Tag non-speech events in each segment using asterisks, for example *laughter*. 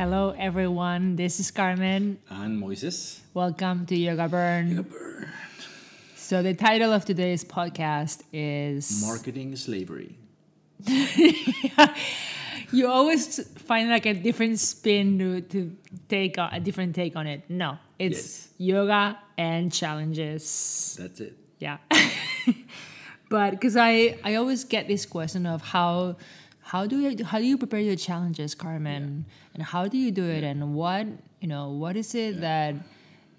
Hello, everyone. This is Carmen. And Moises. Welcome to Yoga Burn. Yoga Burn. So, the title of today's podcast is Marketing slavery. *laughs* You always find like a different spin to, to take on, a different take on it. No, it's Yes. yoga and challenges. That's it. Yeah. *laughs* but because I, I always get this question of how how do you how do you prepare your challenges, Carmen, and how do you do it, and what you know what is it that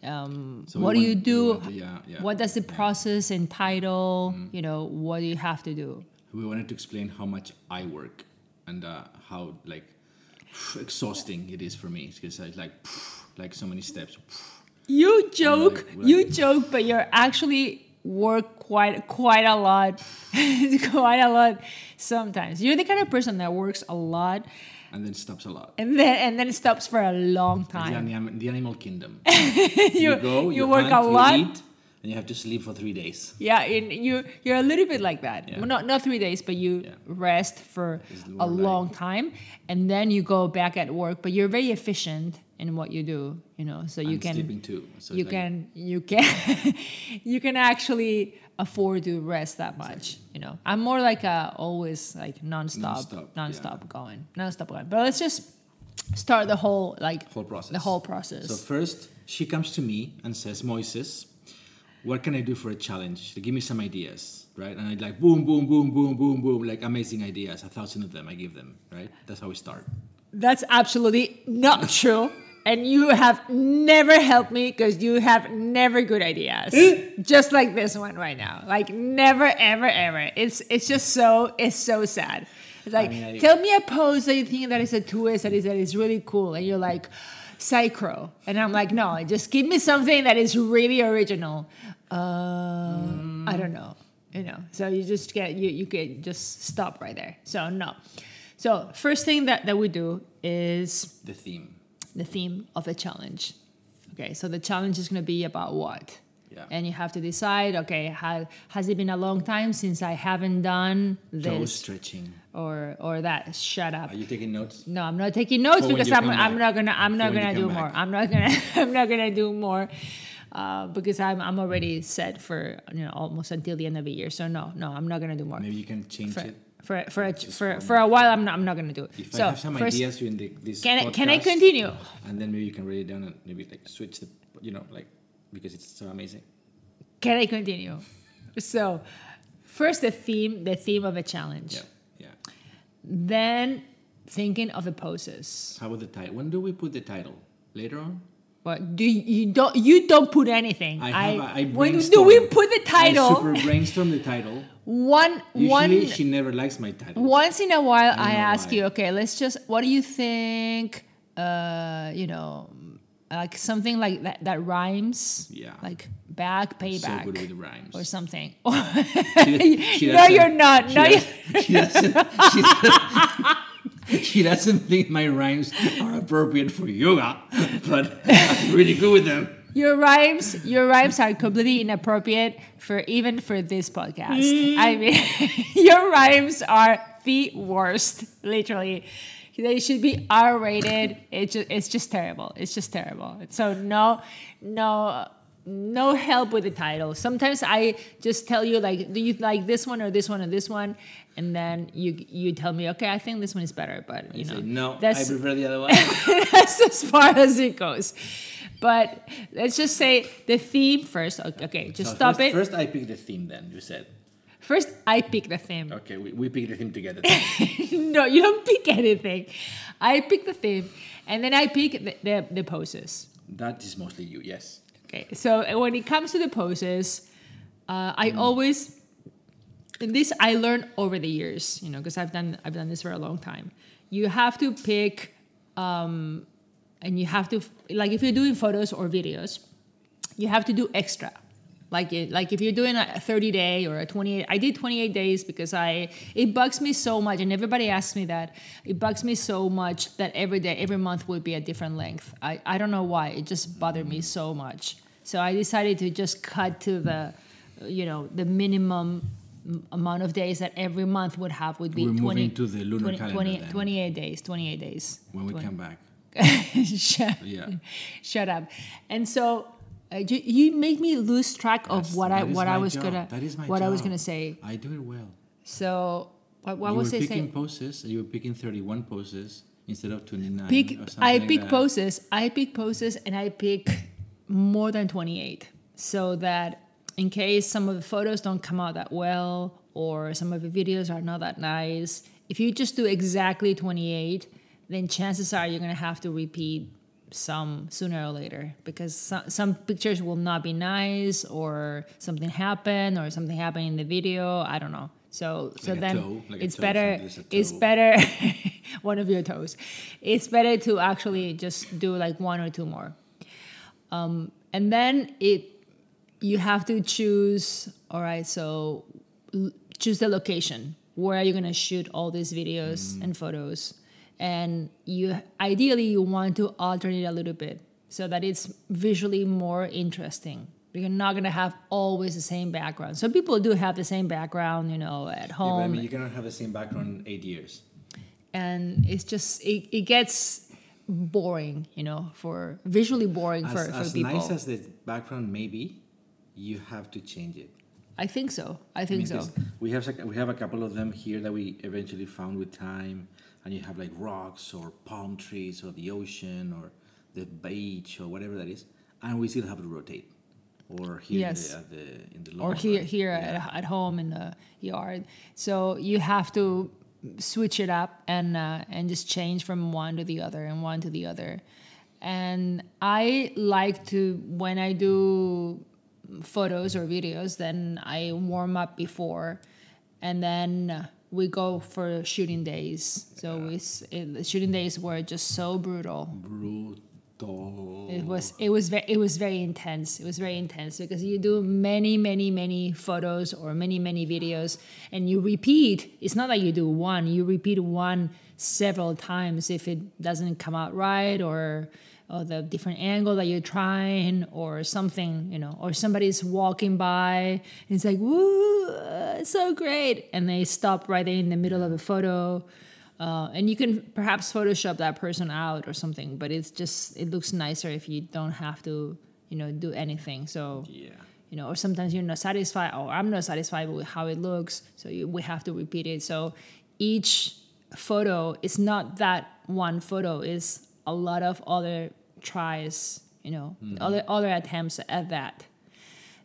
um, So we what do you do? we to- yeah, yeah. What does the process entitle? You know, what do you have to do? We wanted to explain how much I work and uh, how like exhausting it is for me because I like like so many steps. You joke, like- you joke, but you're actually work quite quite a lot, *laughs* quite a lot. Sometimes you're the kind of person that works a lot And then stops a lot. and then and then stops for a long Like the, time. anim- the animal kingdom. *laughs* you, go, you work hunt, a lot. you eat, and you have to sleep for three days. Yeah, and you you're a little bit like that. Yeah. Well, not not three days, but you Yeah. rest for a long time, and then you go back at work. But you're very efficient in what you do. You know, so you and can sleeping too. So you like- can you can *laughs* you can actually afford to rest that much. You know, I'm more like a always like nonstop, Nonstop, nonstop, yeah. going, non-stop going. But let's just start the whole like whole process. the whole process. So first, she comes to me and says, "Moises, what can I do for a challenge? Give me some ideas, right?" And I like boom, boom, boom, boom, boom, boom, like amazing ideas, a thousand of them. I give them, right? That's how we start. That's absolutely not true. And you have never helped me because you have never good ideas. just like this one right now. Like never, ever, ever. It's it's just so it's so sad. It's like mean, I- tell me a pose that you think that is a twist that is that is really cool, and you're like psychro, and I'm like no, just give me something that is really original. Uh, I don't know, you know. So you just get you you can just stop right there. So no. So first thing that, that we do is The theme. The theme of the challenge. Okay, so the challenge is going to be about what? Yeah. And you have to decide, okay, ha, has it been a long time since I haven't done this? Toe stretching. or or that? Shut up. Are you taking notes? No, I'm not taking notes For because I'm, I'm not gonna I'm For not gonna do more. back. I'm not gonna *laughs* I'm not gonna do more uh, because I'm I'm already set for you know almost until the end of the year. So no, no, I'm not gonna do more. Maybe you can change For it. For for a, for, for a while, I'm not I'm not gonna do it. If so I have some first, ideas during the, this can I can I continue? And then maybe you can write it down and maybe like switch the, you know, like because it's so amazing. Can I continue? So, first the theme, the theme of a challenge. Yeah, yeah. Then thinking of the poses. How about the title? When do we put the title? Later on. But do you, you don't you don't put anything? I have. I, I when do we put the title? I super brainstorm the title. *laughs* one Usually, one she never likes my title. once in a while, don't I ask why. you, okay, let's just. What do you think? Uh, you know, like something like that that rhymes. Yeah. Like back, payback. So good with rhymes. or something. She- *laughs* she no, you're not. she No, doesn't- She doesn't. *laughs* She doesn't, she doesn't think my rhymes are appropriate for yoga, but I'm really good with them. Your rhymes, your rhymes are completely inappropriate for even for this podcast. I mm-hmm. mean, *laughs* your rhymes are the worst. Literally, they should be R-rated. It just, it's just terrible. It's just terrible. So no, no, no help with the title. Sometimes I just tell you like, do you like this one or this one or this one, and then you you tell me, okay, I think this one is better, but you I know, say, no, I prefer the other *laughs* one. that's as far as it goes. But let's just say the theme first. Okay, just stop first, it. First, I pick the theme. Then you said, First, I pick the theme. okay, we, we pick the theme together. *laughs* no, you don't pick anything. I pick the theme, and then I pick the, the, the poses. that is mostly you. Yes. Okay, so when it comes to the poses, uh, I always and this I learned over the years, you know, because I've done I've done this for a long time. You have to pick, um, and you have to like if you're doing photos or videos, you have to do extra. Like it, like if you're doing a 30 day or a 28, I did 28 days because I it bugs me so much, and everybody asks me that. It bugs me so much that every day, every month would be a different length. I, I don't know why. It just bothered me so much. So I decided to just cut to the, you know, the minimum amount of days that every month would have would be We're 20, moving to the lunar 20 calendar 20 then. 28 days, 28 days. When we 20 come back. *laughs* shut, Yeah. shut up. And so uh, you, you make me lose track of That's- what I what I was job. gonna That is my what I was gonna say. I do it well. So what, what you was were I picking poses. You were picking 31 poses instead of 29. Pick. or something I like pick that. poses. I pick poses, and I pick more than twenty eight, so that in case some of the photos don't come out that well, or some of the videos are not that nice, if you just do exactly twenty eight, then chances are you're gonna have to repeat some sooner or later because some, some pictures will not be nice or something happened or something happened in the video. I don't know. So so Like then like it's better there's a it's better *laughs* one of your toes. It's better to actually just do like one or two more. Um, and then it you have to choose all right so choose the location. Where are you going to shoot all these videos Mm. and photos and you ideally you want to alternate a little bit so that it's visually more interesting. You're not going to have always the same background. Some people do have the same background you know at home Yeah, I mean, you cannot have the same background in eight years. and it's just it, it gets boring you know for visually boring As, for, for as people. nice as the background may be, you have to change it. i think so. I think so. We have we have a couple of them here that we eventually found with time, and you have like rocks or palm trees or the ocean or the beach or whatever that is, and we still have to rotate. Or here Yes. in the, the in the or here right? here Yeah. at, at home in the yard so you have to switch it up and uh, and just change from one to the other and one to the other and i like to when i do photos or videos then i warm up before and then we go for shooting days so we it, the shooting days were just so brutal brutal. it was it was very it was very intense. It was very intense because you do many many many photos or many many videos and you repeat. It's not that you do one. You repeat one several times if it doesn't come out right or or the different angle that you're trying or something, you know, or somebody's walking by and it's like, woo, so great. And they stop right there in the middle of a photo. Uh, and you can perhaps Photoshop that person out or something, but it's just it looks nicer if you don't have to, you know, do anything. So Yeah. you know, or sometimes you're not satisfied, or I'm not satisfied with how it looks, so you, we have to repeat it. So each photo is not that one photo; is a lot of other tries, you know, other other attempts at that.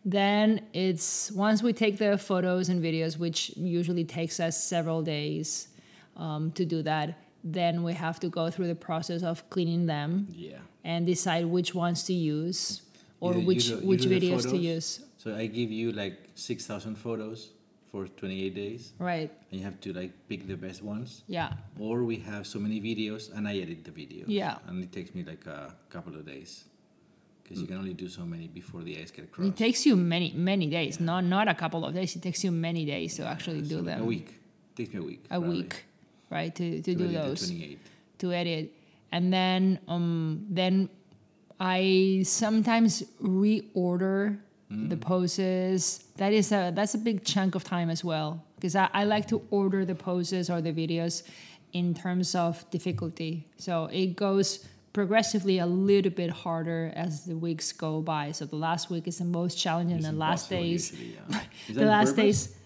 Then it's once we take the photos and videos, which usually takes us several days um, to do that. Then we have to go through the process of cleaning them Yeah. and decide which ones to use or you which do- you which videos to use. So I give you like six thousand photos for twenty eight days, Right. and you have to like pick the best ones. Yeah. Or we have so many videos, and I edit the videos. Yeah. And it takes me like a couple of days, because you can only do so many before the ice get crossed. It takes you many many days, not not a couple of days. It takes you many days to actually do So them. A week. takes me a week. A probably, week, right? To to to do those. 28. to edit and then um then i sometimes reorder Mm. the poses that is a that's a big chunk of time as well because I, I like to order the poses or the videos in terms of difficulty so it goes progressively a little bit harder as the weeks go by so the last week is the most challenging It's the last days usually, yeah. *laughs* The last purpose? days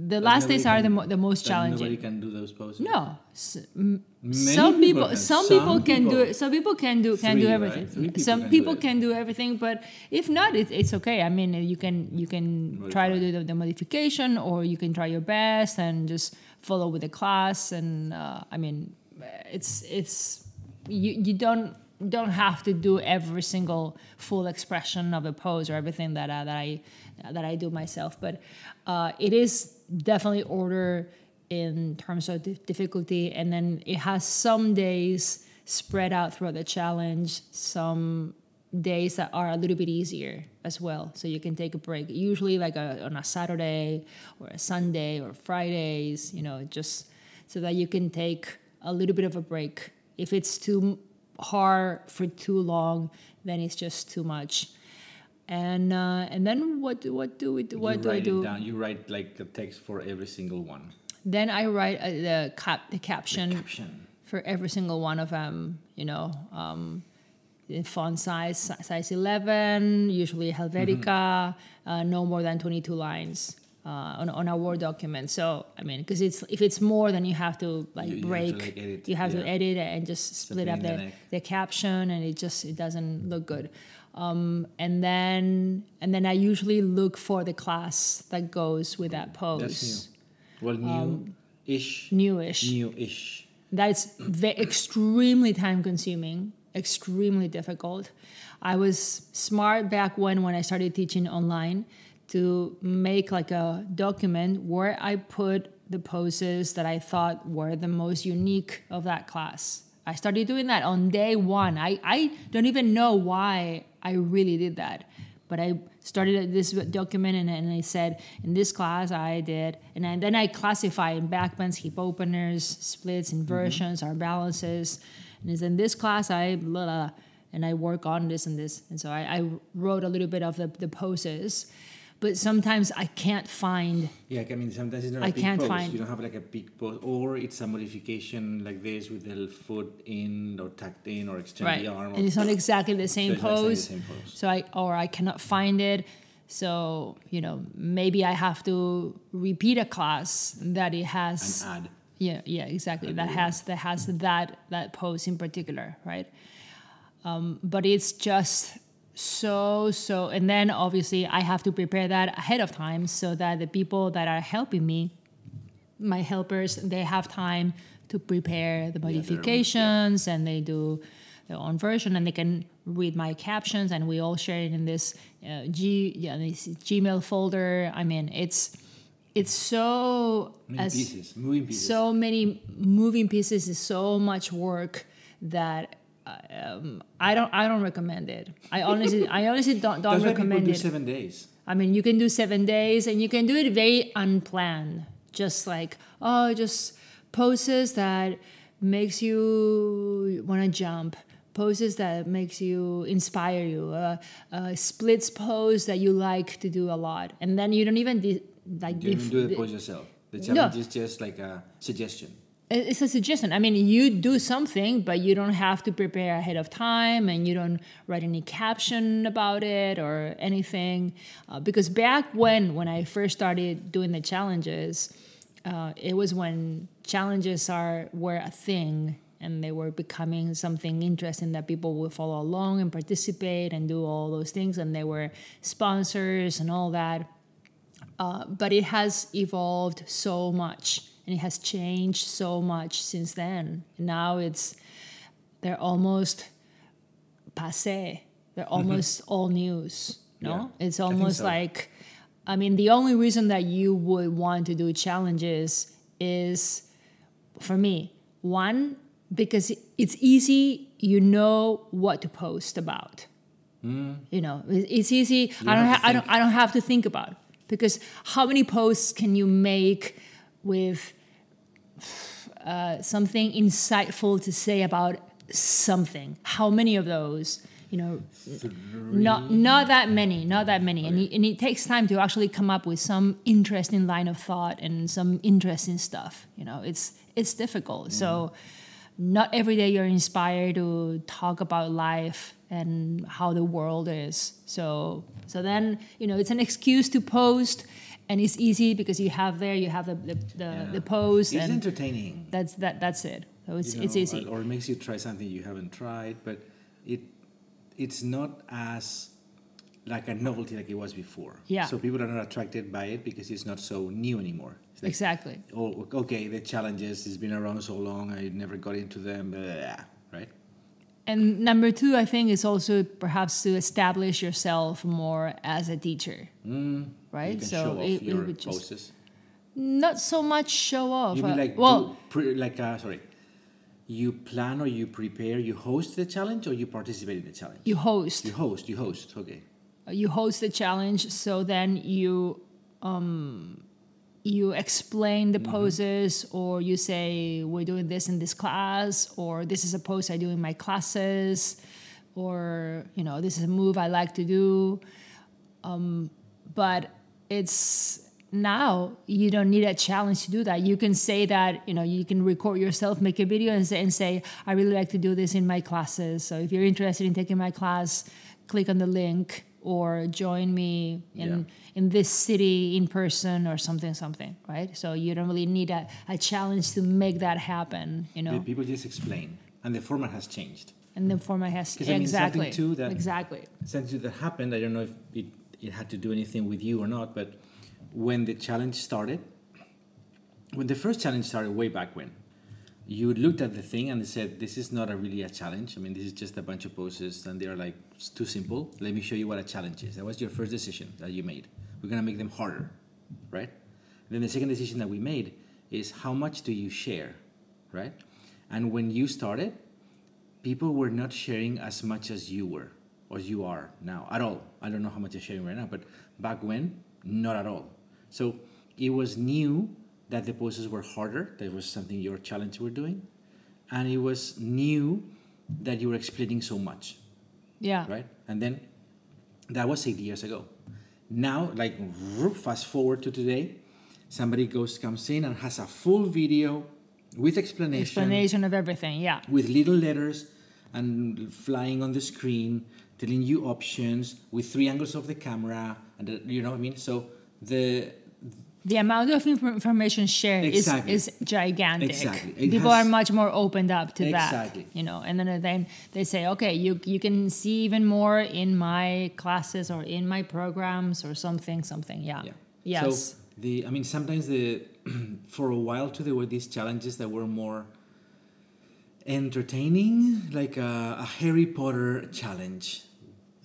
the last days are the, mo- the most challenging Nobody can do those poses. no, S- m- some people, can. some people Some can do it. Some people can do can do Three, right? everything. Three people some can people it. can do everything, but if not, it, it's okay. I mean, you can you can try to do the, the modification, or you can try your best and just follow with the class. And uh, I mean, it's it's you you don't don't have to do every single full expression of a pose or everything that uh, that I that I do myself, but uh, it is definitely order in terms of dif- difficulty, and then it has some days spread out throughout the challenge, some days that are a little bit easier as well, so you can take a break. Usually, like a, on a Saturday or a Sunday or Fridays, you know, just so that you can take a little bit of a break. If it's too hard for too long, then it's just too much. And uh, and then what do what do we do? What you do I write do? It down. You write like a text for every single one. Then I write uh, the cap the caption Caption. for every single one of them. You know, um, font size size 11, usually Helvetica, uh, no more than 22 lines. Uh, on, on a Word document, so I mean, because it's if it's more, then you have to like You- you have to, break, like, edit, you have to edit it and just split pain up the the, the caption, and it just it doesn't look good. Um, and then and then I usually look for the class that goes with that pose. That's new. Well, new-ish. Newish. New-ish. That's ve- extremely time consuming, extremely difficult. I was smart back when when I started teaching online to make like a document where I put the poses that I thought were the most unique of that class. I started doing that on day one. I, I don't even know why I really did that. But I started this document and, and I said, in this class I did, and then I classify in backbends, hip openers, splits, inversions, our balances. And it's in this class I blah, blah, and I work on this and this. And so I, I wrote a little bit of the, the poses. But sometimes I can't find Yeah, I mean, sometimes it's not a I big can't pose. find- You don't have like a big pose, or it's a modification like this with the foot in or tucked in or extend right the arm. and it's not exactly the same not exactly the pose same pose. so i or i cannot find it so you know maybe i have to repeat a class that it has and add. yeah yeah exactly that has that has that that pose in particular right um, but it's just so so and then obviously i have to prepare that ahead of time so that the people that are helping me my helpers they have time to prepare the own, yeah. modifications and they do their own version and they can read my captions and we all share it in this uh, G yeah this Gmail folder. I mean it's it's so Many as pieces, moving pieces. so many moving pieces is so much work that um, I don't I don't recommend it. I honestly I honestly don't don't That's why people recommend do it. seven days. I mean, you can do seven days and you can do it very unplanned. Just like, oh, just poses that makes you want to jump. Poses that makes you inspire you. Uh, uh, splits pose that you like to do a lot. And then you don't even de- like You don't do the pose yourself. The challenge is just like a suggestion. It's a suggestion. I mean, you do something, but you don't have to prepare ahead of time, and you don't write any caption about it or anything. Uh, because back when when I first started doing the challenges, uh, it was when challenges are were a thing and they were becoming something interesting that people would follow along and participate and do all those things, and they were sponsors and all that uh, but it has evolved so much and it has changed so much since then. Now it's they're almost passe. They're almost all news. No, Mm-hmm. Yeah, it's I almost so. like I mean the only reason that you would want to do challenges is for me one because it's easy. You know what to post about. You know, it's easy. I don't. have Ha- I don't. I don't have to think about it. because how many posts can you make with uh, something insightful to say about something? How many of those? You know, not not that many, not that many, and it, and it takes time to actually come up with some interesting line of thought and some interesting stuff. You know, it's it's difficult. So, not every day you're inspired to talk about life and how the world is. So so then you know it's an excuse to post, and it's easy because you have there you have the the, the, Yeah. the post It's and entertaining. that's that that's it. So it's you it's easy. Or, or it makes you try something you haven't tried, but it it's not as like a novelty like it was before. Yeah. So people are not attracted by it because it's not so new anymore. Like, Exactly. oh, okay, the challenges It's been around so long, I never got into them, blah, blah, blah, right? And number two, I think, is also perhaps to establish yourself more as a teacher, Mm, right? You can so show off it, it would just not so much show off. You mean like well, pre, like uh, sorry, you plan or you prepare, you host the challenge or you participate in the challenge? you host. You host, you host. Okay. you host the challenge so then you um you explain the poses or you say we're doing this in this class or this is a pose i do in my classes or you know this is a move i like to do um, but it's now you don't need a challenge to do that. You can say that, you know, you can record yourself, make a video and say, and say, I really like to do this in my classes. So if you're interested in taking my class, click on the link or join me in Yeah. in this city in person or something something right so you don't really need a, a challenge to make that happen you know people just explain, and the format has changed. and the format has 'Cause, I mean, something exactly too that- exactly Something that happened, I don't know if it, it had to do anything with you or not, but when the challenge started, when the first challenge started way back when, you looked at the thing and said, "This is not a really a challenge. I mean, this is just a bunch of poses, and they're like it's too simple. Let me show you what a challenge is." That was your first decision that you made. We're gonna make them harder, right? then the second decision that we made is how much do you share, right? And when you started, people were not sharing as much as you were or you are now at all. I don't know how much you're sharing right now, but back when, not at all. So it was new that the poses were harder. That was something your challenge were doing, and it was new that you were explaining so much, yeah right? And then that was eight years ago. Now, like fast forward to today, somebody goes comes in and has a full video with explanation explanation of everything yeah with little letters and flying on the screen, telling you options with three angles of the camera, and you know what I mean. So the the amount of information shared Exactly. is, is gigantic. Exactly. It People has- are much more opened up to Exactly. that, you know. And then then they say, okay, you you can see even more in my classes or in my programs or something, something. Yeah. yeah. Yes. So the I mean sometimes the *clears throat* for a while too there were these challenges that were more entertaining, like a, a Harry Potter challenge.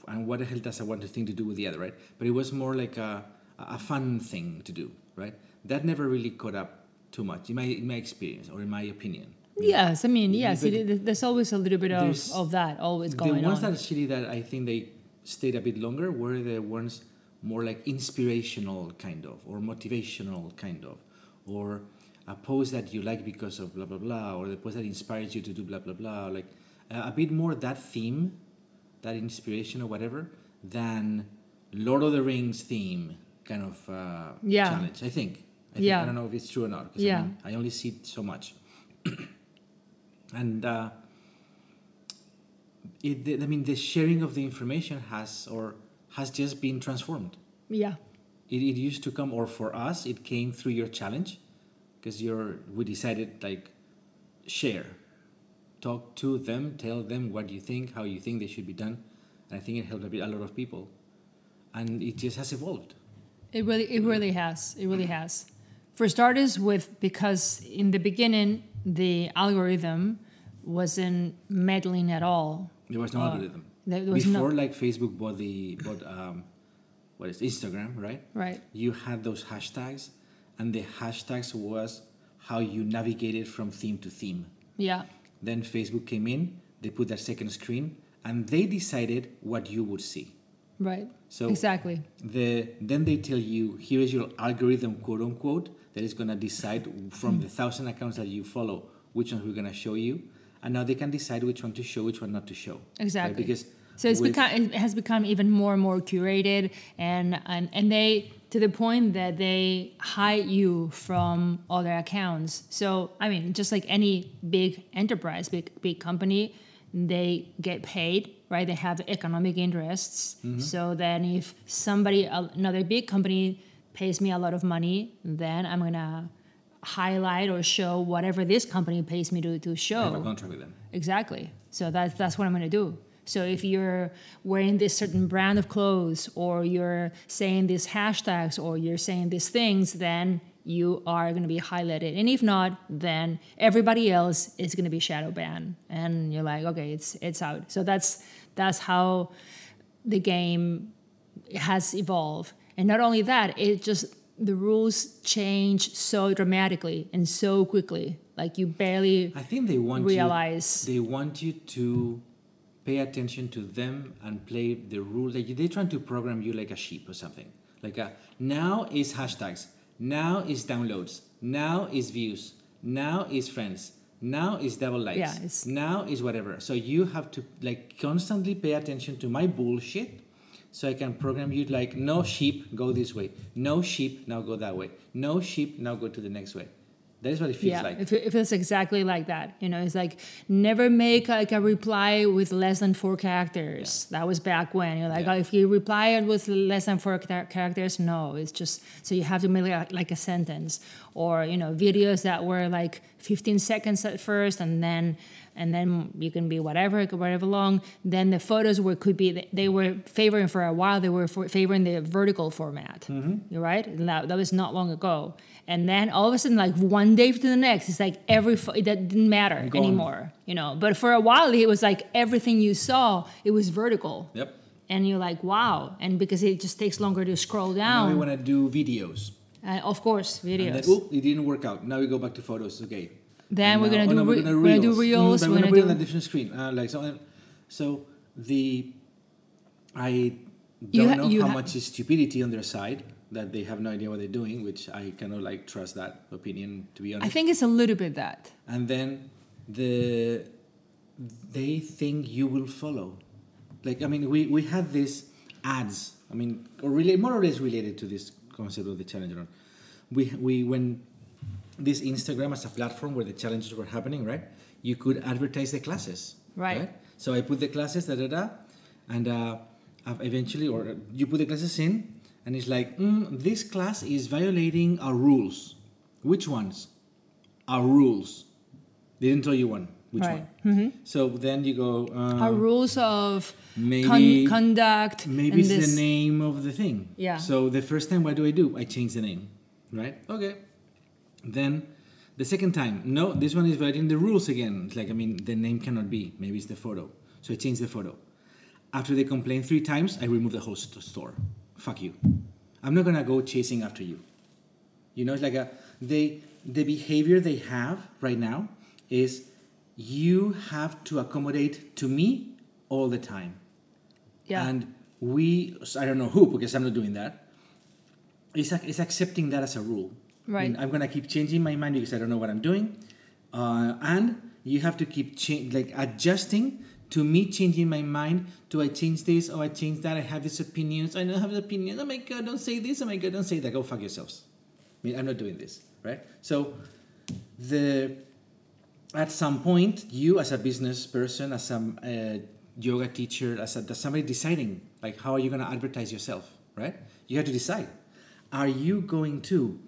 And what the hell does a one thing to do with the other, right? But it was more like a, a fun thing to do, right? That never really caught up too much, in my in my experience or in my opinion. yes, I mean, yes, it, there's always a little bit of, of that always going on. the ones on. that actually that I think they stayed a bit longer were the ones more like inspirational kind of or motivational kind of or a post that you like because of blah blah blah or the post that inspires you to do blah blah blah like uh, a bit more that theme that inspiration or whatever than Lord of the Rings theme kind of uh, Yeah. challenge I think I, think, Yeah. I don't know if it's true or not. Yeah. I, mean, I only see it so much *clears throat* and uh, it, the- I mean, the sharing of the information has or has just been transformed. yeah. It, it used to come, or for us, it came through your challenge, because you're we decided like share, talk to them, tell them what you think, how you think they should be done, and I think it helped a bit a lot of people, and it just has evolved. It really, it really has. It really has. For starters, with because in the beginning the algorithm wasn't meddling at all. There was no Uh, algorithm there was no- before, like Facebook bought the bought um, what is Instagram, right? Right. you had those hashtags and the hashtags was how you navigated from theme to theme Yeah. then facebook came in they put that second screen and they decided what you would see Right. So- exactly. the then they tell you here is your algorithm quote unquote that is going to decide from the mm. thousand accounts that you follow which ones we're going to show you and now they can decide which one to show which one not to show right? Exactly. because So it's become it has become even more and more curated, and and and they to the point that they hide you from other accounts. So I mean, just like any big enterprise, big big company, they get paid, right? They have economic interests. Mm-hmm. So then if somebody another big company pays me a lot of money, then I'm gonna highlight or show whatever this company pays me to, to I show. have a contract with them Exactly. So that's that's what I'm gonna do. So if you're wearing this certain brand of clothes, or you're saying these hashtags, or you're saying these things, then you are gonna be highlighted. And if not, then everybody else is gonna be shadow banned, and you're like, okay, it's it's out. So that's that's how the game has evolved. And not only that, it just the rules change so dramatically and so quickly. Like you barely I think they want realize. you, they want you to pay attention to them and play the rule. Like they're trying to program you like a sheep or something. Like a, now is hashtags, now is downloads, now is views, now is friends, now is double likes, Yeah, it's- now is whatever. So you have to like constantly pay attention to my bullshit So I can program you like no sheep, go this way. No sheep, now go that way. No sheep, now go to the next way. That is what it feels yeah, like. it, it feels exactly like that. You know, it's like never make like a reply with less than four characters. That was back when you're like, Yeah. oh, if you reply it with less than four char- characters, no, it's just so you have to make like, like a sentence or you know videos that were like 15 seconds at first and then and then you can be whatever whatever long. Then the photos were could be they were favoring for a while. They were for, favoring the vertical format. Mm-hmm. You're right. And That, that was not long ago. And then all of a sudden, like one day to the next, it's like every pho- that didn't matter anymore. You know. But for a while, it was like everything you saw, it was vertical. Yep. And you're like, wow. And because it just takes longer to scroll Now we want to do videos. Uh, of course, And videos. then, oop, it didn't work out. Now we go back to photos. Okay. Then we're gonna oh, do no, re- gonna we're gonna do Mm, reels, but we're we're gonna gonna put it do- on a different screen. Uh, like so, so the I don't know how much is stupidity on their side that they have no idea what they're doing, which I cannot like trust that opinion to be honest. I think it's a little bit that. and then the they think you will follow. Like I mean, we we had these ads. I mean, or really more or less related to this concept of the challenge run. We we when this Instagram as a platform where the challenges were happening, right? You could advertise the classes, Right. So I put the classes, da da da, and uh, eventually, or you put the classes in, and it's like, mm, this class is violating our rules. Which ones? Our rules. They didn't tell you one. Which Right. one? So then you go. Uh, Our rules of maybe- con- conduct. Maybe it's this. the name of the thing. Yeah. So the first time, what do I do? I change the name, right? Okay. Then the second time, no, this one is violating the rules again. It's like, I mean, the name cannot be. Maybe it's the photo. So I change the photo. After they complain three times, I remove the whole st- store. Fuck you. I'm not gonna go chasing after you. You know, it's like a they the behavior they have right now is you have to accommodate to me all the time. Yeah. And we, I don't know who, because I'm not doing that. It's, it's accepting that as a rule. I Right. mean, I'm going to keep changing my mind because I don't know what I'm doing. Uh, and you have to keep cha- like adjusting to me changing my mind. Do I change this? Oh, I change that. I have these opinions. I don't have the opinions. Oh my God, don't say this. Oh my God, don't say that. Go fuck yourselves. I mean, I'm not doing this, right? So, the at some point, you as a business person, as a uh, yoga teacher, as, a, as somebody deciding, like, how are you going to advertise yourself, right? You have to decide. Are you going to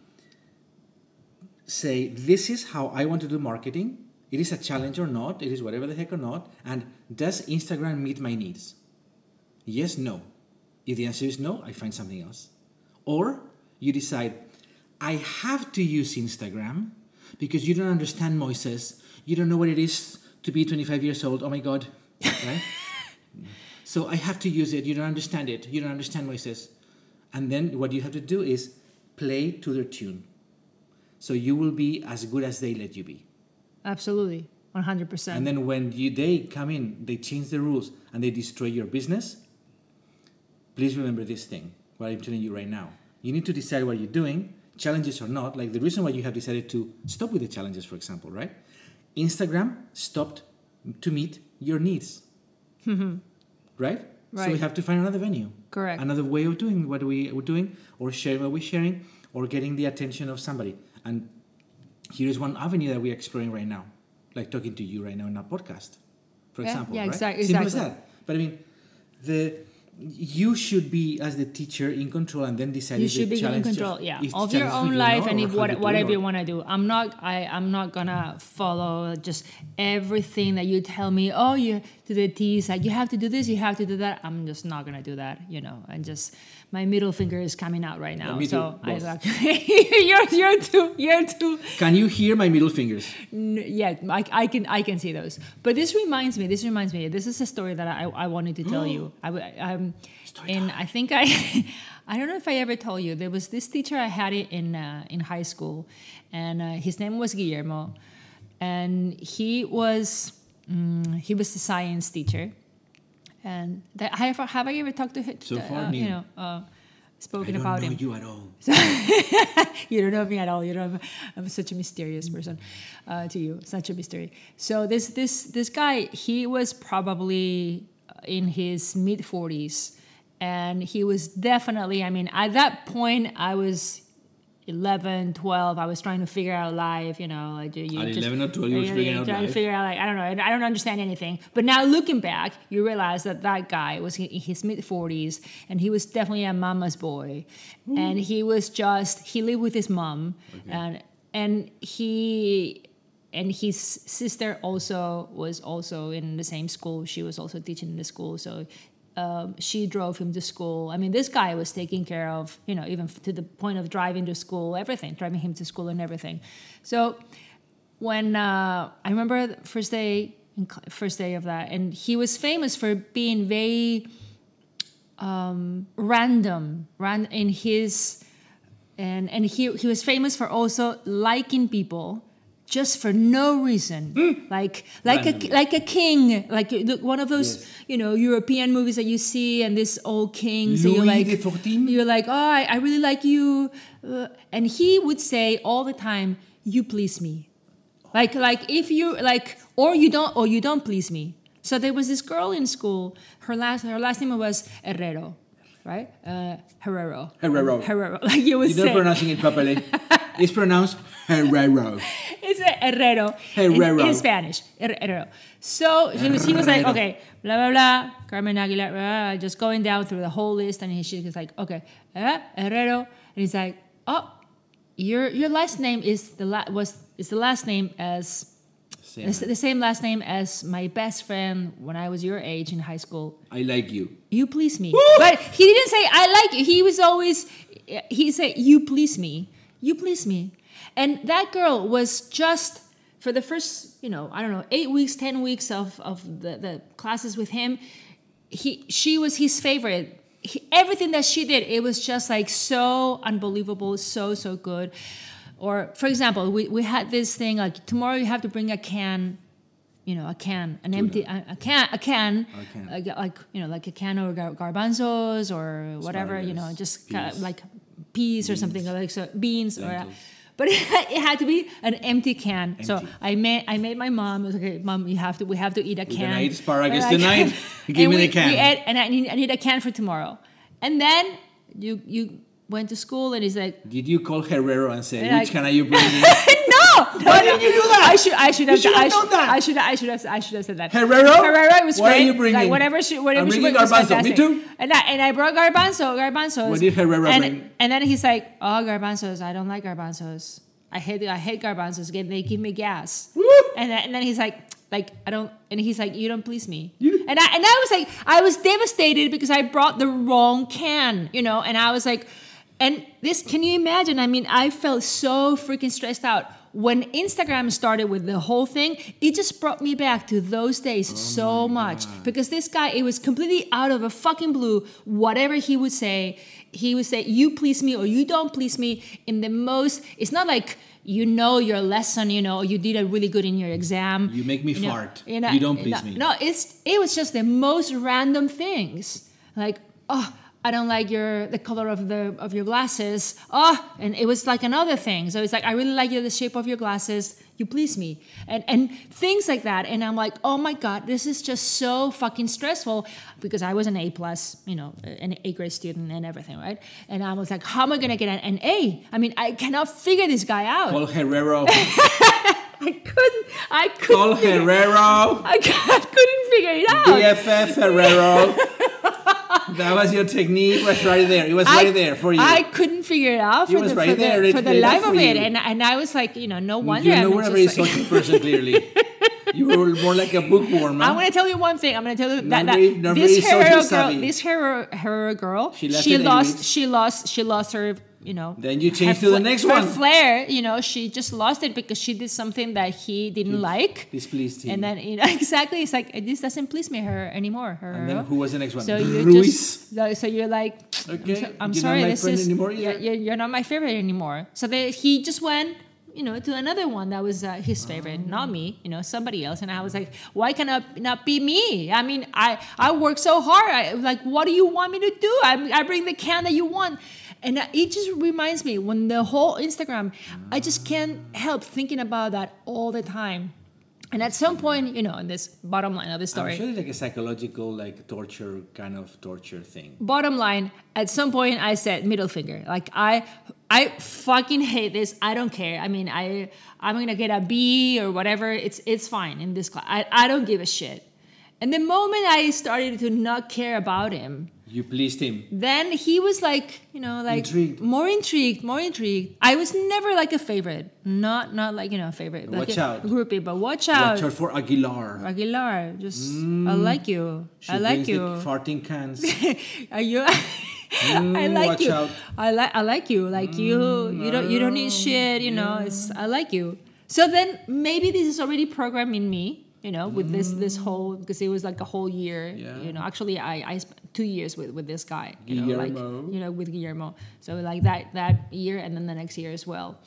say, this is how I want to do marketing? It is a challenge or not, it is whatever the heck or not, and does Instagram meet my needs? Yes, no. If the answer is no, I find something else. Or you decide, I have to use Instagram because you don't understand Moises. You don't know what it is to be 25 years old. Oh my God. Right? *laughs* so I have to use it. You don't understand it. You don't understand Moises. And then what you have to do is play to their tune. So you will be as good as they let you be. Absolutely. 100%. And then when you, they come in, they change the rules and they destroy your business. Please remember this thing, what I'm telling you right now. You need to decide what you're doing, challenges or not. Like the reason why you have decided to stop with the challenges, for example, right? Instagram stopped to meet your needs. *laughs* right? So we have to find another venue. Correct. Another way of doing what we were doing, or sharing what we're sharing, or getting the attention of somebody. And here's one avenue that we're exploring right now, like talking to you right now in our podcast, for Yeah, example. yeah, right? exact- Simple as exactly. that. But I mean, the you should be as the teacher in control, and then decide. you should be in control yeah of your own for you or life and if what, you do it whatever you want to do i'm not i i'm not gonna follow just everything that you tell me oh you to the t's like you have to do this you have to do that. I'm just not gonna do that you know and just my middle finger is coming out right now me so too, i like *laughs* you're you're too you're too. Can you hear my middle fingers? N- yeah I, I can i can see those. But this reminds me this reminds me this is a story that i, I wanted to *gasps* tell you. I, um, and i think i *laughs* i don't know if i ever told you there was this teacher i had it in uh, in high school and uh, his name was guillermo and he was mm, he was a science teacher and that, have, have i ever talked to him So far, uh, you know uh, I spoken don't about know him you at all. *laughs* you don't know me at all. You don't. I'm such a mysterious person uh, to you. Such a mystery. So this this this guy, he was probably in his mid 40s, and he was definitely. I mean, at that point, I was 11, 12, I was trying to figure out life, you know, like you At just, 11 or 12, you you're figuring out trying life. to figure out like I don't know, I don't understand anything. But now looking back, you realize that that guy was in his mid 40s and he was definitely a mama's boy, and he was just he lived with his mom, and and he and his sister also was also in the same school. She was also teaching in the school, so um, she drove him to school. I mean, this guy was taking care of, you know, even to the point of driving to school, everything, driving him to school and everything. So when uh, I remember the first day, first day of that, and he was famous for being very um, random, ran in his, and and he he was famous for also liking people just for no reason, like like Randomly. a like a king, like one of those Yes. you know European movies that you see, and this old king. So you're like you're like, oh, I, I really like you, uh, and he would say all the time, "You please me," like like if you like, or you don't, or you don't please me. So there was this girl in school. Her last her last name was Herrero, right? Uh, Herrero. Herrero. Herrero. *laughs* Like you would You're not pronouncing it properly. *laughs* it's pronounced Herrero. *laughs* It's a Herrero. in- Herrero. In, Spanish. Her- Herrero. So he was, he was like, okay, blah, blah, blah, Carmen Aguilar, blah, blah, just going down through the whole list. And he, she was like, okay, eh, Herrero. And he's like, oh, your your last name is the la- was is the last name as Same. the same last name as my best friend when I was your age in high school. I like you. You please me. But he didn't say I like you. He was always he said you please me. You please me. And that girl was just for the first, you know, I don't know, eight weeks, ten weeks of, of the, the classes with him, he she was his favorite. He, everything that she did, it was just like so unbelievable, so so good. Or for example, we, we had this thing like tomorrow you have to bring a can you know, a can, an empty, a, a can, a can, A can. Like, like you know, like a can of gar- garbanzos or whatever, you know, just kind of like peas or something like so beans or. But it *laughs* had, it had to be an empty can. So I made I made my mom. Was okay, mom, you have to we have to eat a can. gonna eat asparagus tonight. Give me we, the can. We ate, and I need I need a can for tomorrow. And then you you went to school and he's like, Did you call Herrero and say, And which I- can are you *laughs* bringing? No, Why didn't you do that? I should, I should have, should have I should, that. I should, I should have, I should have said that. Herrero? Herrero was great. What are you bringing? Like whatever she, whatever I'm she bringing garbanzo. Me too. And I, and I brought garbanzo, garbanzos. What did Herrero and, bring? And then he's like, oh, garbanzos. I don't like garbanzos. I hate, I hate garbanzos. They give me gas. Woo! And then, and then he's like, like I don't, and he's like, you don't please me. You- And I, and I was like, I was devastated because I brought the wrong can, you know. And I was like, and this, can you imagine? I mean, I felt so freaking stressed out when Instagram started with the whole thing. It just brought me back to those days oh so much because this guy, it was completely out of a fucking blue. Whatever he would say, he would say, "You please me" or "You don't please me." In the most, it's not like you know your lesson, you know, you did it really good in your exam. You make me know, fart. You don't please no, me. No, it's it was just the most random things. Like, oh, I don't like your the color of the of your glasses. Oh, and it was like another thing. So it's like I really like the shape of your glasses. You please me, and and things like that. And I'm like, oh my god, this is just so fucking stressful because I was an A plus, you know, an A grade student and everything, right? And I was like, how am I gonna get an, A? I mean, I cannot figure this guy out. Call Herrero. *laughs* I couldn't. I couldn't. Call Herrero. *laughs* I couldn't figure it out. BFF Herrero. *laughs* that was your technique. It was right there. It was right there for you. I couldn't figure it out It for was the, right for there. the, for the life of it, you. and and I was like, you know, no wonder. you know, I'm we're a very like- social *laughs* person, clearly. you were more like a bookworm. huh? I'm gonna tell you one thing. I'm gonna tell you that, that very- this hero girl, savvy. this hero hero girl, She she lost, she lost, she lost her. You know. Then you change to the next her one. flair, you know, she just lost it because she did something that he didn't like. Displeased him. And then you know *laughs* exactly, it's like this doesn't please me her anymore. Her And then who was the next one? So you Ruiz. just so- you're like, Okay, I'm, so, I'm sorry, this is anymore you're, you're, you're not my favorite anymore. So they, he just went, you know, to another one that was uh, his favorite, Oh. not me, you know, somebody else. And I was like, why can it not be me? I mean, I I work so hard. I like, what do you want me to do? I, I bring the can that you want. And it just reminds me when the whole Instagram, I just can't help thinking about that all the time. And at some point, you know, in this bottom line of the story, it's like a psychological, like torture kind of torture thing. bottom line, at some point I said middle finger. Like I I fucking hate this. I don't care. I mean, I I'm gonna get a B or whatever. It's it's fine in this class. I, I don't give a shit. And the moment I started to not care about him, You pleased him. then he was like, you know, like Intrigued. more intrigued, more intrigued. I was never like a favorite, not not like you know a favorite, like Watch out. groupie, but watch out, Watch out for Aguilar. Aguilar. Just I like you, She I like you. The farting cans. *laughs* Are you? *laughs* I Mm, like watch you. out. I like I like you. Like you you don't you don't need shit, you know. It's I like you. So then maybe this is already programmed in me, you know, with this this whole because it was like a whole year. Mm. Yeah. You know, actually I I spent two years with with this guy. You know, like you know, with Guillermo. So like that that year and then the next year as well.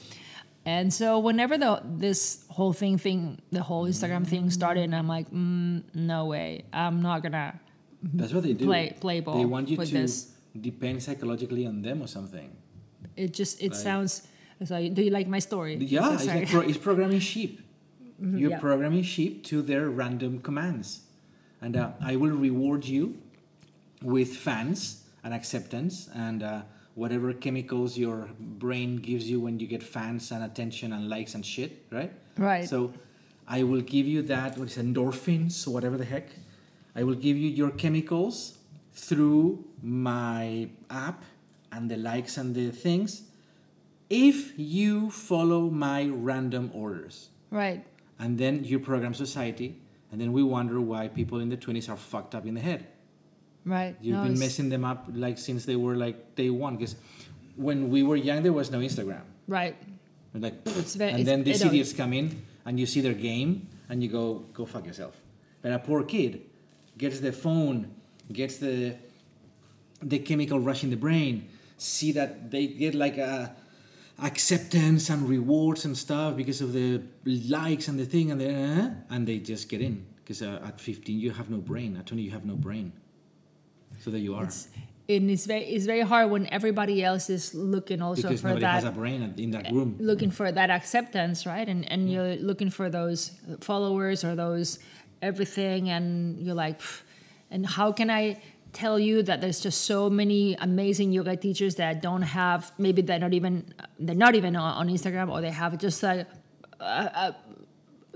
And so whenever the this whole thing thing the whole Instagram thing started, and I'm like, mm, no way, I'm not gonna That's what they do. Play- play ball They want you to this. depend psychologically on them or something. it just it Like- sounds so do you like my story Yeah, So it's, like pro- it's programming sheep. *laughs* You're yeah. programming sheep to their random commands. And uh, I will reward you with fans and acceptance and uh, whatever chemicals your brain gives you when you get fans and attention and likes and shit, right? Right. So I will give you that, what is endorphins, whatever the heck. I will give you your chemicals through my app and the likes and the things if you follow my random orders. right And then you program society, and then we wonder why people in the 20s are fucked up in the head. Right You've No, been it's- messing them up like since they were like day one. Because when we were young, there was no Instagram. right We're like, It's very- and then these idiots come in, and you see their game, and you go, go fuck yourself. But a poor kid gets the phone, gets the the chemical rush in the brain, see that they get like a acceptance and rewards and stuff because of the likes and the thing and the uh, and they just get in because uh, at 15 you have no brain at 20 you have no brain so there you are. It's and it's very it's very hard when everybody else is looking also because for nobody that has a brain in that room. looking for that acceptance right? And and you're looking for those followers or those everything and you're like and how can i tell you that there's just so many amazing yoga teachers that don't have maybe they're not even they're not even on, on instagram or they have just like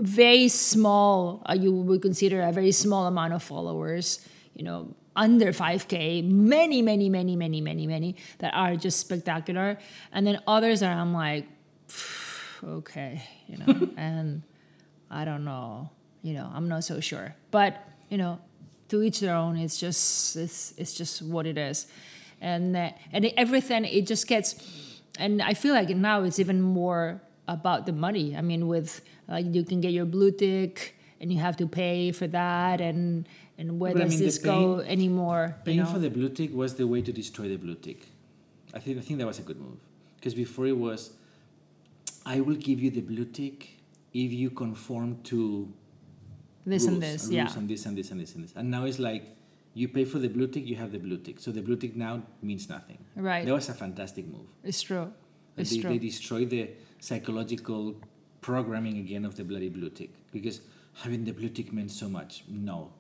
very small uh, you would consider a very small amount of followers you know under 5k many many many many many many that are just spectacular. And then others that i'm like okay you know *laughs* and i don't know you know i'm not so sure. But you know to each their own it's just it's it's just what it is. And uh, and everything it just gets and i feel like now it's even more about the money. I mean with like you can get your blue tick and you have to pay for that and and where But I does mean, this go paying- anymore you Paying know? for the blue tick was the way to destroy the blue tick. I think I think that was a good move because before it was, I will give you the blue tick if you conform to this and this and yeah and this and this and this and this. And now it's like you pay for the blue tick, you have the blue tick. So the blue tick now means nothing. Right. That was a fantastic move. it's true it's they, true they destroy the psychological programming again of the bloody blue tick because having the blue tick meant so much. No,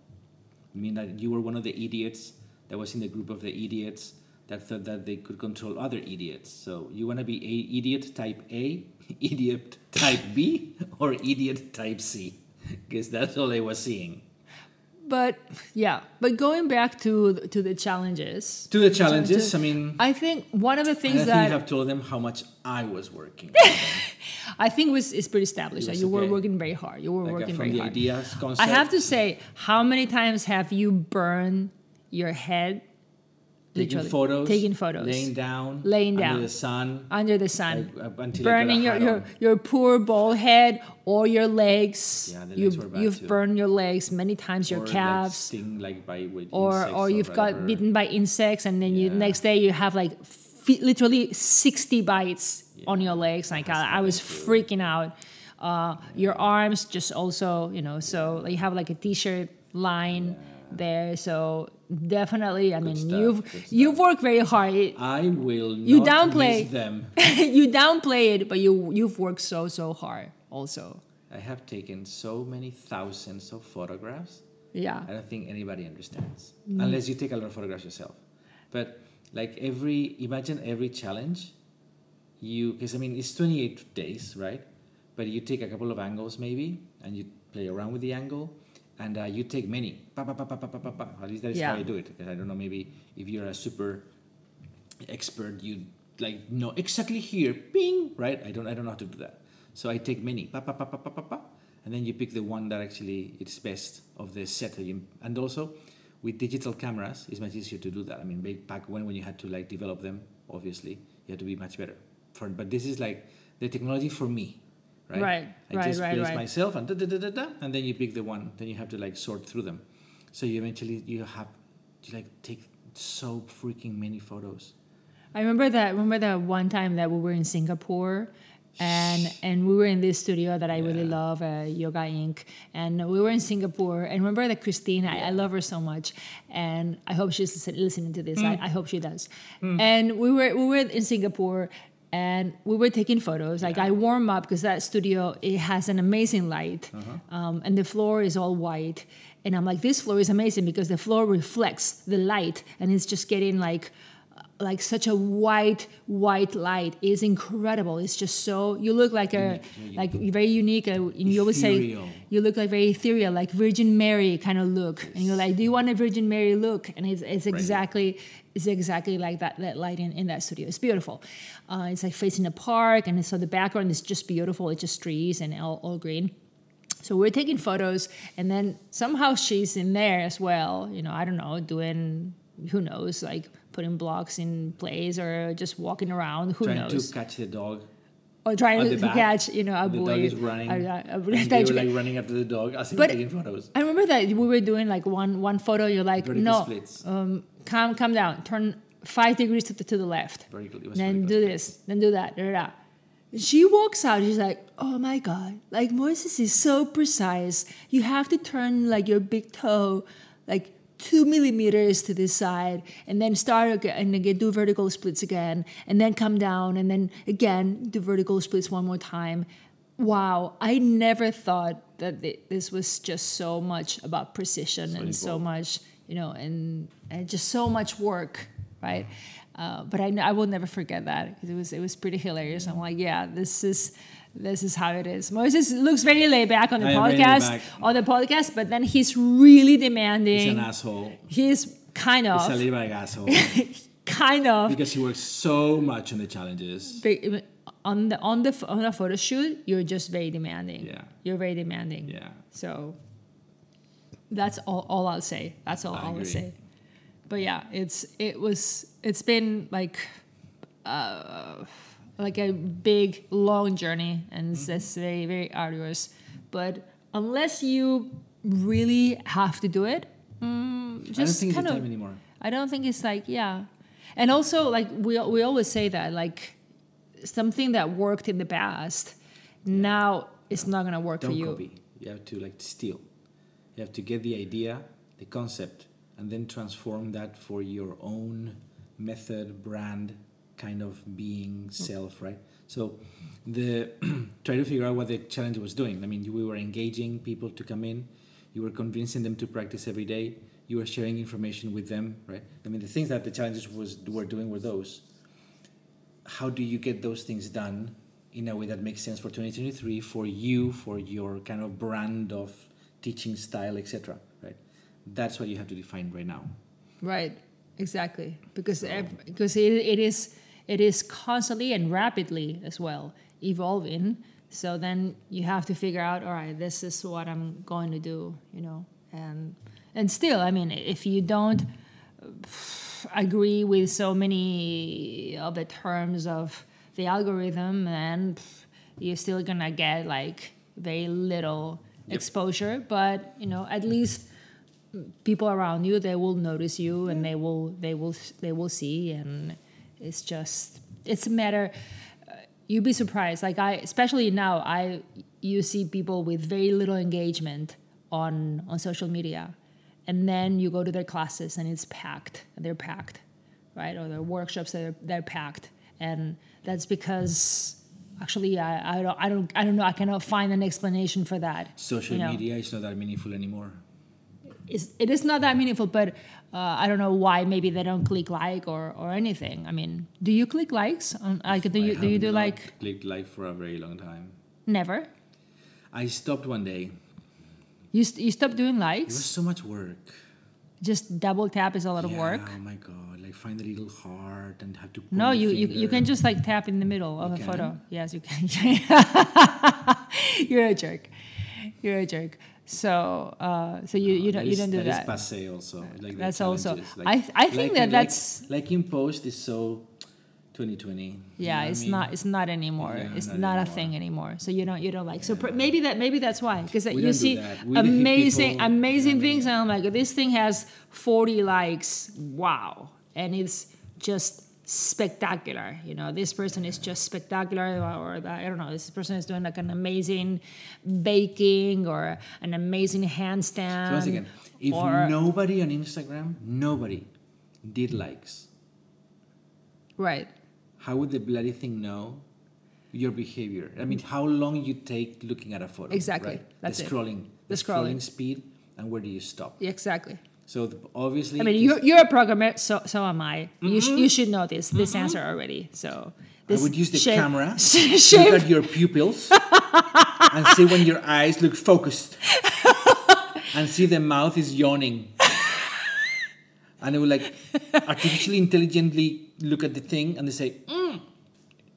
I mean that you were one of the idiots that was in the group of the idiots that thought that they could control other idiots. So you want to be a idiot type A, *laughs* idiot type B, or idiot type C, *laughs* because that's all I was seeing. But yeah but going back to to the challenges To the challenges, I mean, i think one of the things that you have told them how much I was working. *laughs* I think was is pretty established. That you were working very hard. You were like uh, working from very the hard. ideas, I have to say, how many times have you burned your head taking photos, taking photos, laying down, Laying under the sun, under the sun, like, uh, until I got burning your, your, your poor bald head or your legs. Yeah, the you've legs were bad you've too. burned your legs many times, your or, like, calves. sting like by or or you've got bitten by insects and then you next day you have like literally 60 bites on your legs. Like I, I was freaking out. Uh, your arms just also you know so you have like a t-shirt line there so definitely i mean stuff, you've you've worked very hard It- I will You not downplay. miss them. *laughs* you downplay it but you you've worked so so hard also I have taken so many thousands of photographs. Yeah. I don't think anybody understands Mm. unless you take a lot of photographs yourself. But like every, imagine every challenge, you because I mean it's 28 days, right? But you take a couple of angles maybe, and you play around with the angle, and uh, you take many. Pa, pa, pa, pa, pa, pa, pa, pa. At least that is how I do it. Because I don't know, maybe if you're a super expert, you like know exactly here, ping, right? I don't, I don't know how to do that. So I take many, pa, pa, pa, pa, pa, pa, pa, and then you pick the one that actually it's best of the set. And also, with digital cameras, it's much easier to do that. I mean, back- back when when you had to like develop them, obviously, you had to be much better. For but this is like the technology for me, right? Right, I right, just right, place right. myself and da, da, da, da, da, and then you pick the one. Then you have to like sort through them. So you eventually you have to like take so freaking many photos. I remember that. Remember that one time that we were in Singapore, and and we were in this studio that I really love, uh, Yoga Inc. And we were in Singapore, and remember that Christine, I, I love her so much, and I hope she's listening to this. I, I hope she does. And we were we were in Singapore. And we were taking photos. Like I warm up because that studio it has an amazing light, um, and the floor is all white. And I'm like, this floor is amazing because the floor reflects the light, and it's just getting like like such a white white light is incredible. It's just so you look like a like very unique uh, and you always say you look like very ethereal like virgin mary kind of look. And you're like do you want a virgin mary look? And it's, it's exactly it's exactly like that that light in, in that studio. It's beautiful. Uh, it's like facing a park and so the background is just beautiful. It's just trees and all, all green. So we're taking photos, and then somehow she's in there as well. You know, I don't know, doing who knows, like putting blocks in place or just walking around. Who trying knows? to catch the dog. or trying to back. catch, you know, a the boy. dog is running. a- a- *laughs* and they were like running after the dog But- was taking photos. I remember that we were doing like one one photo. You're like, Vertical no, splits. um, calm, calm down. Turn five degrees to the, to the left. Vertical- Then do this. Then do that. Da, da, da. She walks out. She's like, "Oh my god! Like Moises is so precise. You have to turn like your big toe, like two millimeters to this side, and then start again and again do vertical splits again, and then come down, and then again do vertical splits one more time." Wow! I never thought that this was just so much about precision and so much, you know, and, and just so much work, right? Uh, but I, I will never forget that because it was it was pretty hilarious. I'm like, yeah, this is this is how it is. Moises looks very laid back on the I am very laid podcast, on the podcast, but then he's really He's demanding. an asshole. He's kind He's a of, laid back asshole *laughs* kind of because he works so much on the challenges. Very- on the on the on a photo shoot. You're just very demanding. Yeah. you're very demanding. Yeah. So that's all, all I'll say. That's all I I'll agree. say. But yeah, it's it was it's been like uh like a big long journey and it's, Mm-hmm. very very arduous. But unless you really have to do it, mm, just I don't think it's kind of time anymore. I don't think it's like yeah, and also like we we always say that like something that worked in the past now it's not gonna work Don't for you. copy. You have to like steal. You have to get the idea, the concept, and then transform that for your own method, brand, kind of being self, right? So the *clears throat* try to figure out what the challenge was doing. I mean, we were engaging people to come in. You were convincing them to practice every day. You were sharing information with them, right? I mean, the things that the challenges was were doing were those. How do you get those things done in a way that makes sense for 2023 for you, for your kind of brand of teaching style, etc. Right? That's what you have to define right now. Right, exactly. Because because it, it is it is constantly and rapidly as well evolving. So then you have to figure out, all right, this is what I'm going to do, you know, and and still, I mean, if you don't agree with so many of the terms of the algorithm, then pff, you're still gonna get like very little exposure. But you know, at least people around you they will notice you and they will they will they will see and it's just it's a matter uh, you'd be surprised like i especially now i you see people with very little engagement on on social media and then you go to their classes and it's packed they're packed right or their workshops they're, they're packed and that's because actually I, I don't I don't I don't know I cannot find an explanation for that. Social you know. media is not that meaningful anymore. It's, it is not that meaningful, but uh, I don't know why. Maybe they don't click like or, or anything. I mean, do you click likes? On, like, do you I do you do like clicked like for a very long time? never? I stopped one day. You st- you stop doing likes? It was so much work. Just double tap is a lot of work. Oh my god! Like find the little heart and have to. No, you, you you can just like tap in the middle of You a photo. Yes, you can. *laughs* You're a jerk. You're a jerk. So uh, so you you don't you don't do that that. is passe also. Like That's also- challenges. I- I think that like, that's- like in post is so 2020. you know yeah, I it's mean? not it's not anymore. Yeah, it's not not, a thing anymore. So you don't you don't like. So pr- maybe that maybe that's why because you see that. We the hip amazing people, amazing you know what I things and I'm like this thing has 40 likes. Wow, and it's just spectacular. You know, this person is just spectacular, or that, I don't know, this person is doing like an amazing baking or an amazing handstand. So once again, if or- nobody on Instagram, nobody did likes, right. how would the bloody thing know your behavior? I mean, how long you take looking at a photo? Exactly. Right? That's the it. scrolling, The scrolling. speed, and where do you stop? Yeah, exactly. So the, obviously, I mean, you're, you're a programmer, so so am I. You, sh- you should know this this answer already. So I would use the shape- camera, *laughs* look shape- at your pupils, *laughs* and see when your eyes look focused, *laughs* and see the mouth is yawning. And it would like artificially intelligently look at the thing and they say, mm,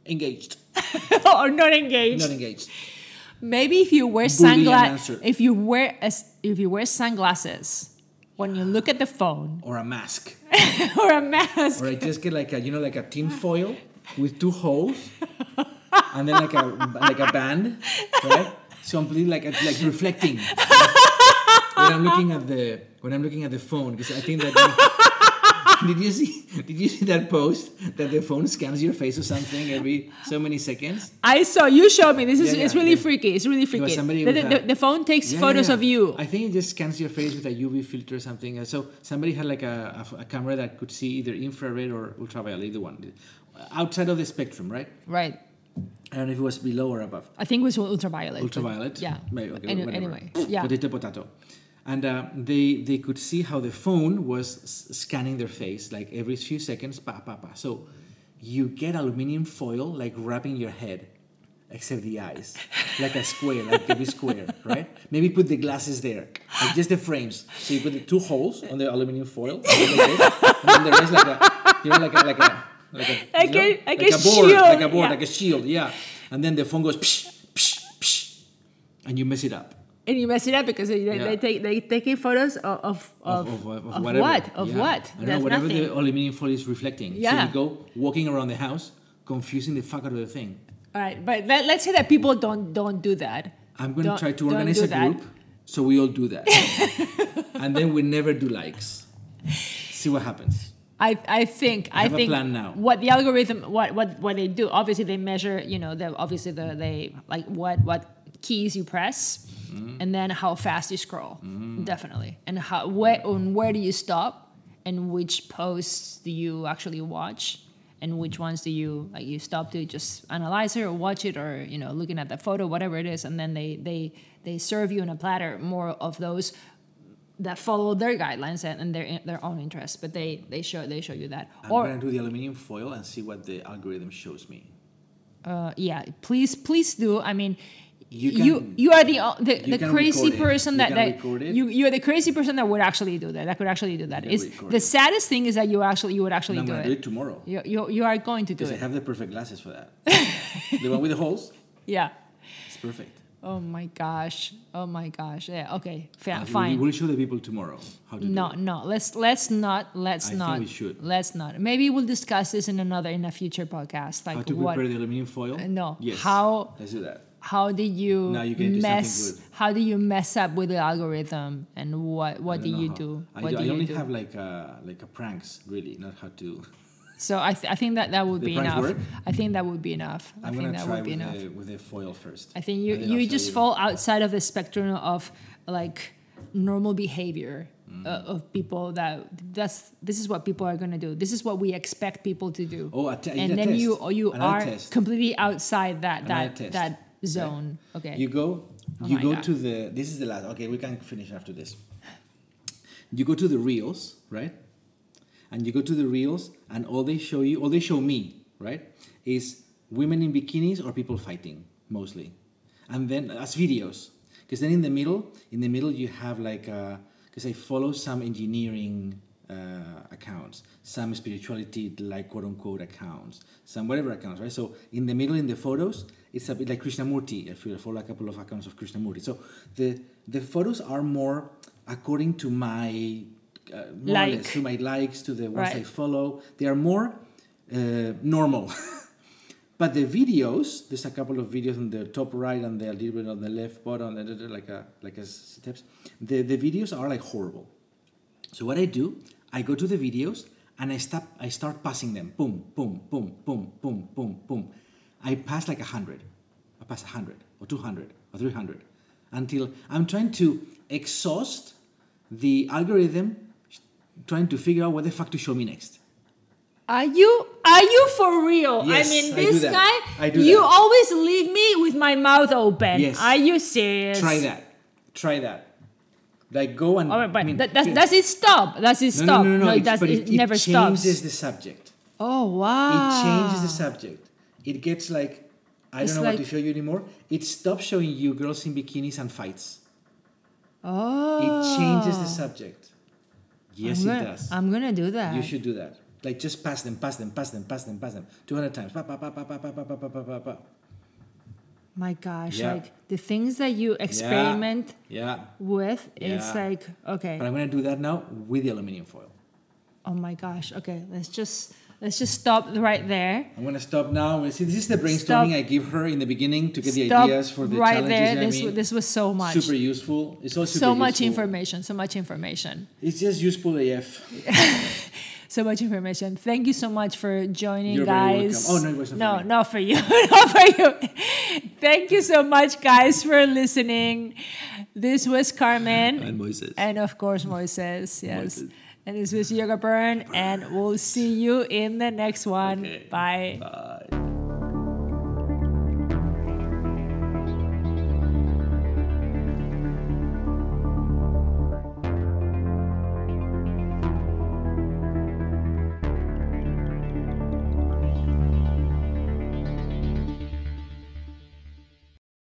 engaged, or not engaged. not engaged. Maybe if you wear sunglasses, if you wear as if you wear sunglasses when you look at the phone *gasps* Or a mask. *laughs* or a mask, Or I just get like a, you know, like a tin foil with two holes and then like a, like a band, right? So I'm like, like reflecting. when I'm looking at the, when I'm looking at the phone, because I think that, *laughs* *laughs* did you see, *laughs* did you see that post that the phone scans your face or something every so many seconds? I saw you showed me. This is Yeah, it's really yeah. freaky. It's really freaky. The, the, the phone takes Yeah, photos yeah, of you. I think it just scans your face with a UV filter or something. So somebody had like a, a, a camera that could see either infrared or ultraviolet, either one, outside of the spectrum, right? Right. I don't know if it was below or above. I think it was ultraviolet. Ultraviolet. Yeah. Maybe, okay, Any- anyway. Yeah. Potato, potato. And uh, they they could see how the phone was scanning their face like every few seconds. Pa pa pa. So you get aluminium foil like wrapping your head, except the eyes, like a square, like every square, right? Maybe put the glasses there, like just the frames. So you put the two holes on the aluminium foil, and then the rest like a, you know, like a like a like a, Like you know, a- like a board, shield, like a board, yeah. like a shield, yeah. And then the phone goes psh, psh, psh, and you mess it up. And you mess it up because they, they, take they taking photos of of, of, of, of, of whatever. what of Yeah. what I don't know, whatever nothing. the aluminium foil is reflecting. So Yeah. you go walking around the house, confusing the fuck out of the thing. All right, but let, let's say that people don't don't do that. I'm going to Don't- try to organize a that. group so we all do that. *laughs* and then we never do likes. See what happens. I, I think I, have a think plan now. what the algorithm what, what what they do obviously they measure you know the obviously the they like what what keys you press Mm-hmm. and then how fast you scroll definitely and how where and where do you stop and which posts do you actually watch and which ones do you like you stop to just analyze it or watch it or you know looking at the photo whatever it is and then they they they serve you in a platter more of those that follow their guidelines and, and their their own interests, but they they show they show you that. I'm or going to do the aluminium foil and see what the algorithm shows me. uh, yeah, please please do. I mean, You you can- you, are the the, you the crazy person You that, that you you're the crazy person that would actually do that. That could actually do that. It's the it. saddest thing is that you actually you would actually do it. do it tomorrow. You, you you are going to do it. Because I have the perfect glasses for that. *laughs* the one with the holes? Yeah. It's perfect. Oh my gosh. Oh my gosh. Yeah. Okay. Uh, fine. We will show the people tomorrow how to No, no. Let's let's not let's I think not. we should. Let's not. Maybe we'll discuss this in another in a future podcast. Like How to what prepare the aluminium foil? Uh, no. Yes. How- Let's do that. How did you Now you mess good. how do you mess up with the algorithm and what what I do you know do how. what I, do I you only do have like a, like a pranks, really, not how to. so I, th- I think that that would The be enough work? I think that would be enough I I'm think gonna that try would be with enough the, with the foil first. I think you you just fall outside of the spectrum of like normal behavior uh, of people that that's this is what people are gonna do. This is what we expect people to do. Oh, a te- and a then test. you you Another are test. completely outside that Another that test. that zone. Okay. You go, Oh you go God. to the. This is the last. Okay, we can finish after this. You go to the reels, right? And you go to the reels, and all they show you, all they show me, right, is women in bikinis or people fighting mostly, and then as videos. Because then in the middle, in the middle you have like, uh because I follow some engineering uh, accounts, some spirituality like quote unquote accounts, some whatever accounts, right? So in the middle in the photos, it's a bit like Krishnamurti. If you follow a couple of accounts of Krishnamurti, so the the photos are more according to my uh, more or less, to my likes, to the ones I follow. They are more uh, normal. *laughs* but the videos, there's a couple of videos on the top right and the little bit on the left bottom, like a like a steps. The the videos are like horrible. So what I do, I go to the videos and I stop. I start passing them. Boom, boom, boom, boom, boom, boom, boom. I pass like a hundred. I pass a hundred or two hundred or three hundred until I'm trying to exhaust the algorithm, trying to figure out what the fuck to show me next. Are you are you for real? Yes, I mean, this guy. I do you that. always leave me with my mouth open. Yes. Are you serious? Try that. Try that. Like go and. All right, but I mean, that, does it stop? Does it No, stop? no, no, no. it it's- does. but It, it, never it stops. changes the subject. oh wow! It changes the subject. It gets like I It's don't know what to show you anymore. It stops showing you girls in bikinis and fights. Oh, It changes the subject. Yes, I'm it does. I'm gonna do that. You should do that. Like just pass them, pass them, pass them, pass them, pass them. Two hundred times. Pa, pa, pa, pa, pa, pa, pa, pa, pa, pa, pa, pa. My gosh, Yeah. like the things that you experiment Yeah. with, it's Yeah. like okay. But I'm gonna do that now with the aluminium foil. Oh my gosh. Okay, let's just let's just stop right there. I'm gonna stop now. See, this is the brainstorming Stop. I give her in the beginning to get the ideas for the right challenges. there. I This mean, wa- this was so much. super useful. It's all super so much useful. information. So much information. It's just useful AF. *laughs* so much information. Thank you so much for joining, You're very guys. welcome. Oh, no, it wasn't no, for not for you, *laughs* not for you. Thank you so much, guys, for listening. This was Carmen, And Moises. and of course Moises. Yes, Moises. And this was Yoga Burn, and we'll see you in the next one. Okay. Bye. Bye.